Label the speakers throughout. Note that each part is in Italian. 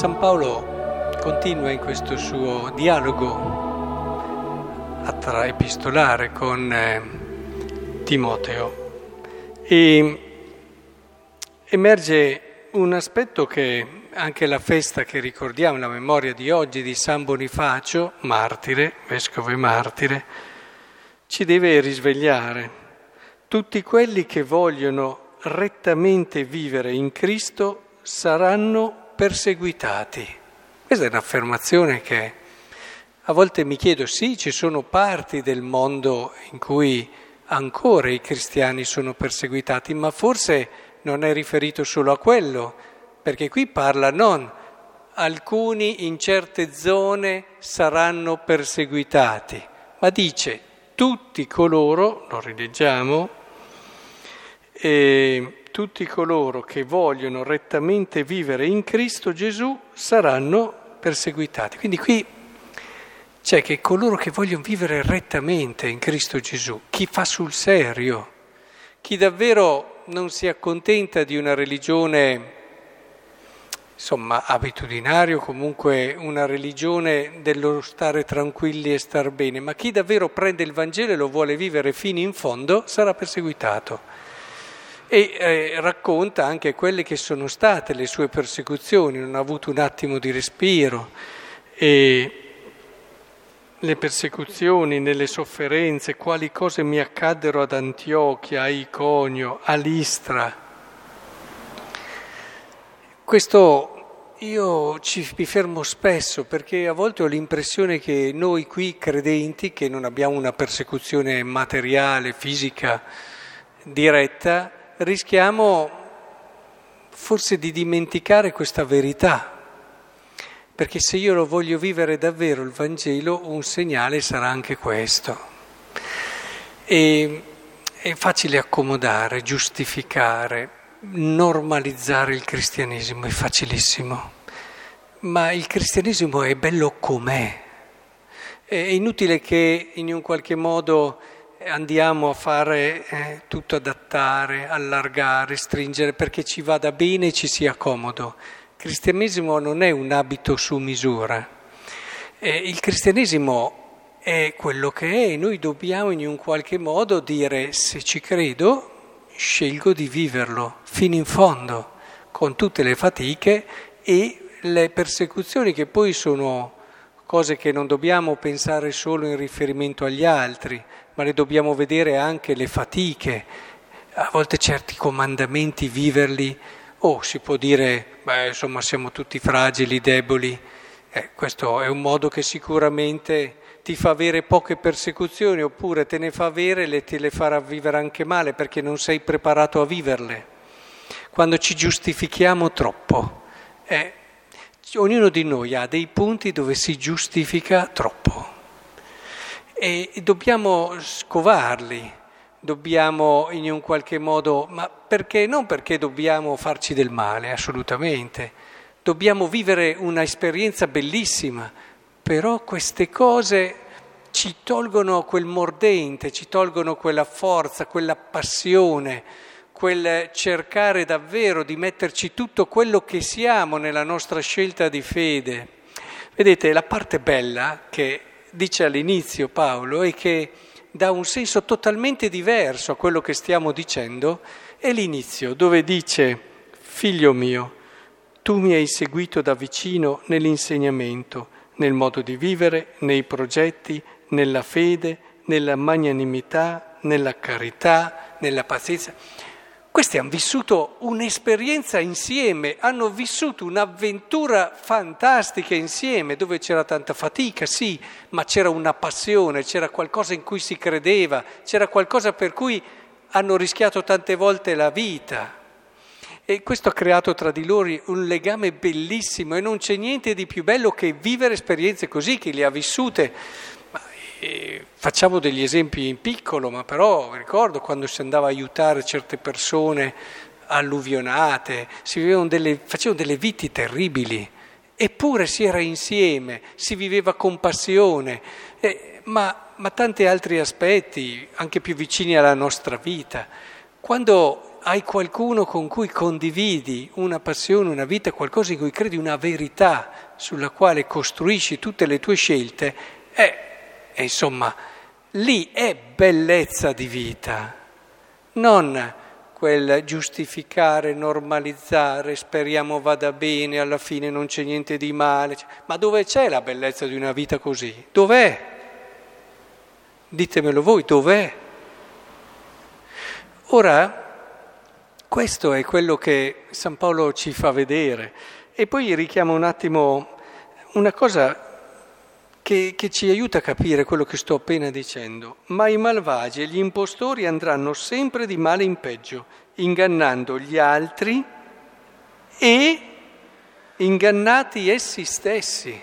Speaker 1: San Paolo continua in questo suo dialogo epistolare con eh, Timoteo e emerge un aspetto che anche la festa che ricordiamo, la memoria di oggi di San Bonifacio, martire, vescovo e martire, ci deve risvegliare. Tutti quelli che vogliono rettamente vivere in Cristo saranno perseguitati. Questa è un'affermazione che a volte mi chiedo, sì, ci sono parti del mondo in cui ancora i cristiani sono perseguitati, ma forse non è riferito solo a quello, perché qui parla non alcuni in certe zone saranno perseguitati, ma dice tutti coloro, lo rileggiamo, eh, tutti coloro che vogliono rettamente vivere in Cristo Gesù saranno perseguitati. Quindi qui c'è che coloro che vogliono vivere rettamente in Cristo Gesù, chi fa sul serio, chi davvero non si accontenta di una religione, insomma, abitudinario, comunque una religione dello stare tranquilli e star bene, ma chi davvero prende il Vangelo e lo vuole vivere fino in fondo sarà perseguitato. E eh, racconta anche quelle che sono state le sue persecuzioni, non ha avuto un attimo di respiro. E le persecuzioni, nelle sofferenze, quali cose mi accaddero ad Antiochia, a Iconio, a Listra. Questo io ci mi fermo spesso perché a volte ho l'impressione che noi qui credenti, che non abbiamo una persecuzione materiale, fisica diretta, rischiamo forse di dimenticare questa verità perché se io lo voglio vivere davvero il Vangelo, un segnale sarà anche questo. E, è facile accomodare, giustificare, normalizzare il cristianesimo, è facilissimo, ma il cristianesimo è bello com'è. È inutile che in un qualche modo andiamo a fare eh, tutto adattare, allargare, stringere perché ci vada bene e ci sia comodo. Cristianesimo non è un abito su misura, eh, il cristianesimo è quello che è e noi dobbiamo in un qualche modo dire se ci credo scelgo di viverlo fino in fondo, con tutte le fatiche e le persecuzioni che poi sono cose che non dobbiamo pensare solo in riferimento agli altri, ma le dobbiamo vedere anche le fatiche, a volte certi comandamenti viverli o oh, si può dire, beh, insomma, siamo tutti fragili, deboli. Eh, questo è un modo che sicuramente ti fa avere poche persecuzioni, oppure te ne fa avere e te le farà vivere anche male perché non sei preparato a viverle. Quando ci giustifichiamo troppo, eh, ognuno di noi ha dei punti dove si giustifica troppo e dobbiamo scovarli dobbiamo in un qualche modo, ma perché? Non perché dobbiamo farci del male, assolutamente, dobbiamo vivere un'esperienza bellissima, però queste cose ci tolgono quel mordente, ci tolgono quella forza, quella passione, quel cercare davvero di metterci tutto quello che siamo nella nostra scelta di fede. Vedete, la parte bella che dice all'inizio Paolo è che dà un senso totalmente diverso a quello che stiamo dicendo, è l'inizio dove dice, figlio mio, tu mi hai seguito da vicino nell'insegnamento, nel modo di vivere, nei progetti, nella fede, nella magnanimità, nella carità, nella pazienza. Questi hanno vissuto un'esperienza insieme, hanno vissuto un'avventura fantastica insieme, dove c'era tanta fatica, sì, ma c'era una passione, c'era qualcosa in cui si credeva, c'era qualcosa per cui hanno rischiato tante volte la vita. E questo ha creato tra di loro un legame bellissimo e non c'è niente di più bello che vivere esperienze così, che le ha vissute facciamo degli esempi in piccolo, ma però ricordo quando si andava a aiutare certe persone alluvionate, delle, facevano delle viti terribili, eppure si era insieme, si viveva con passione, eh, ma, ma tanti altri aspetti, anche più vicini alla nostra vita. Quando hai qualcuno con cui condividi una passione, una vita, qualcosa in cui credi, una verità sulla quale costruisci tutte le tue scelte, è, è insomma, lì è bellezza di vita, non quel giustificare, normalizzare, speriamo vada bene, alla fine non c'è niente di male. Ma dove c'è la bellezza di una vita così? Dov'è? Ditemelo voi, dov'è? Ora, questo è quello che San Paolo ci fa vedere. E poi richiamo un attimo una cosa che, che, ci aiuta a capire quello che sto appena dicendo. Ma i malvagi e gli impostori andranno sempre di male in peggio, ingannando gli altri e ingannati essi stessi.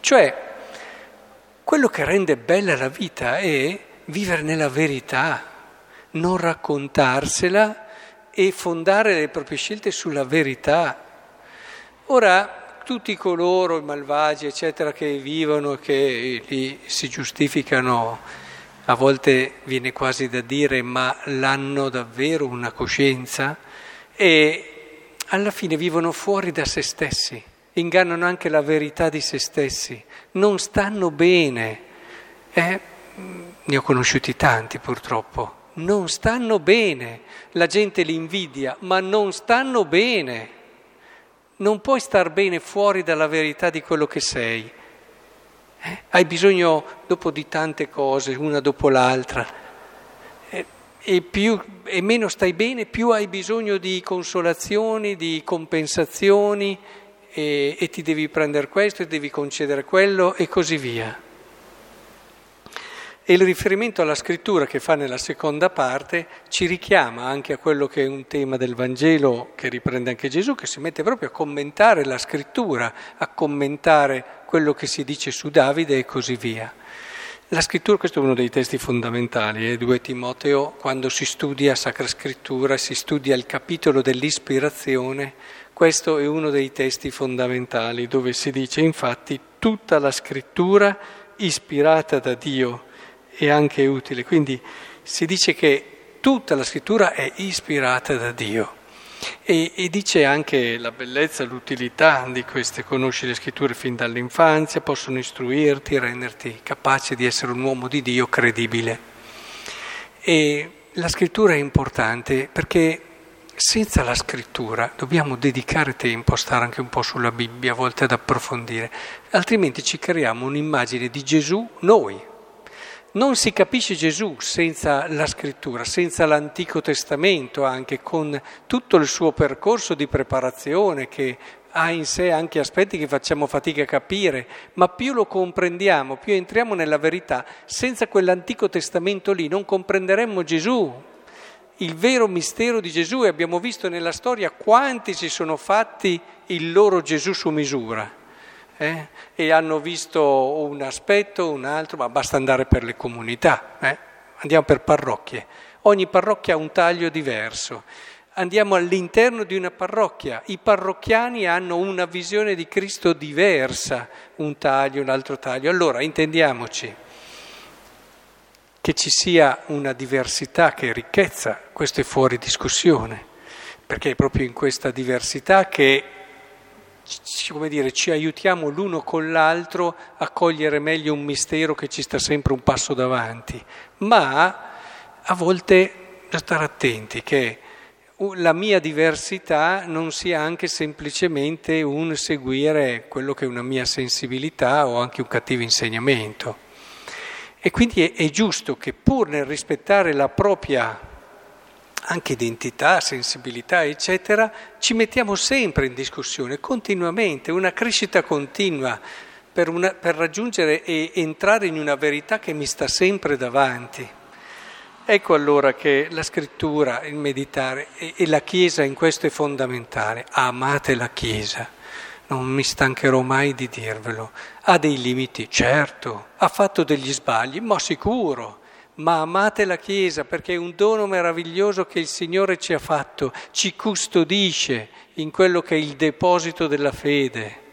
Speaker 1: Cioè, quello che rende bella la vita è vivere nella verità, non raccontarsela e fondare le proprie scelte sulla verità. Ora, tutti coloro, i malvagi, eccetera, che vivono, che lì si giustificano, a volte viene quasi da dire, ma l'hanno davvero una coscienza? E alla fine vivono fuori da se stessi, ingannano anche la verità di se stessi, non stanno bene. Eh, ne ho conosciuti tanti purtroppo non stanno bene. La gente li invidia, ma non stanno bene. Non puoi star bene fuori dalla verità di quello che sei. Eh? Hai bisogno dopo di tante cose, una dopo l'altra. Eh, e, più, e meno stai bene, più hai bisogno di consolazioni, di compensazioni e, e ti devi prendere questo e devi concedere quello e così via. E il riferimento alla scrittura che fa nella seconda parte ci richiama anche a quello che è un tema del Vangelo che riprende anche Gesù, che si mette proprio a commentare la scrittura, a commentare quello che si dice su Davide e così via. La scrittura, questo è uno dei testi fondamentali, eh, 2 Timoteo, quando si studia Sacra Scrittura, si studia il capitolo dell'ispirazione, questo è uno dei testi fondamentali dove si dice infatti tutta la scrittura ispirata da Dio e anche utile. Quindi si dice che tutta la scrittura è ispirata da Dio. E, e, dice anche la bellezza, l'utilità di queste, conosci le scritture fin dall'infanzia, possono istruirti, renderti capace di essere un uomo di Dio credibile. E la scrittura è importante perché senza la scrittura dobbiamo dedicare tempo a stare anche un po' sulla Bibbia, a volte ad approfondire, altrimenti ci creiamo un'immagine di Gesù noi, non si capisce Gesù senza la scrittura, senza l'Antico Testamento, anche con tutto il suo percorso di preparazione che ha in sé anche aspetti che facciamo fatica a capire, ma più lo comprendiamo, più entriamo nella verità, senza quell'Antico Testamento lì non comprenderemmo Gesù, il vero mistero di Gesù e abbiamo visto nella storia quanti si sono fatti il loro Gesù su misura eh? e hanno visto un aspetto, un altro, ma basta andare per le comunità, eh? andiamo per parrocchie, ogni parrocchia ha un taglio diverso. Andiamo all'interno di una parrocchia, i parrocchiani hanno una visione di Cristo diversa, un taglio, un altro taglio. Allora, intendiamoci, che ci sia una diversità che è ricchezza, questo è fuori discussione, perché è proprio in questa diversità che come dire, ci aiutiamo l'uno con l'altro a cogliere meglio un mistero che ci sta sempre un passo davanti, ma a volte bisogna stare attenti che la mia diversità non sia anche semplicemente un seguire quello che è una mia sensibilità o anche un cattivo insegnamento. E quindi è, è giusto che pur nel rispettare la propria anche identità, sensibilità, eccetera, ci mettiamo sempre in discussione, continuamente, una crescita continua per, una, per raggiungere e entrare in una verità che mi sta sempre davanti. Ecco allora che la scrittura, il meditare e, e la Chiesa in questo è fondamentale. Amate la Chiesa, non mi stancherò mai di dirvelo. Ha dei limiti, certo, ha fatto degli sbagli, ma sicuro ma amate la Chiesa perché è un dono meraviglioso che il Signore ci ha fatto, ci custodisce in quello che è il deposito della fede.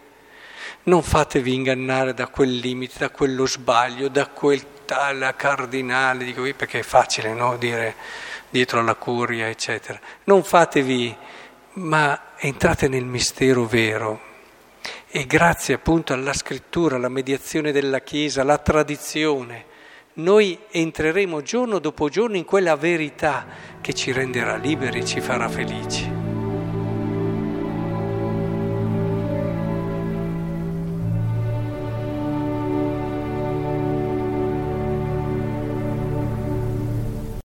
Speaker 1: Non fatevi ingannare da quel limite, da quello sbaglio, da quel tale cardinale, dico, perché è facile no? dire dietro alla curia, eccetera. Non fatevi, ma entrate nel mistero vero. E grazie appunto alla scrittura, alla mediazione della Chiesa, alla tradizione, noi entreremo giorno dopo giorno in quella verità che ci renderà liberi e ci farà felici.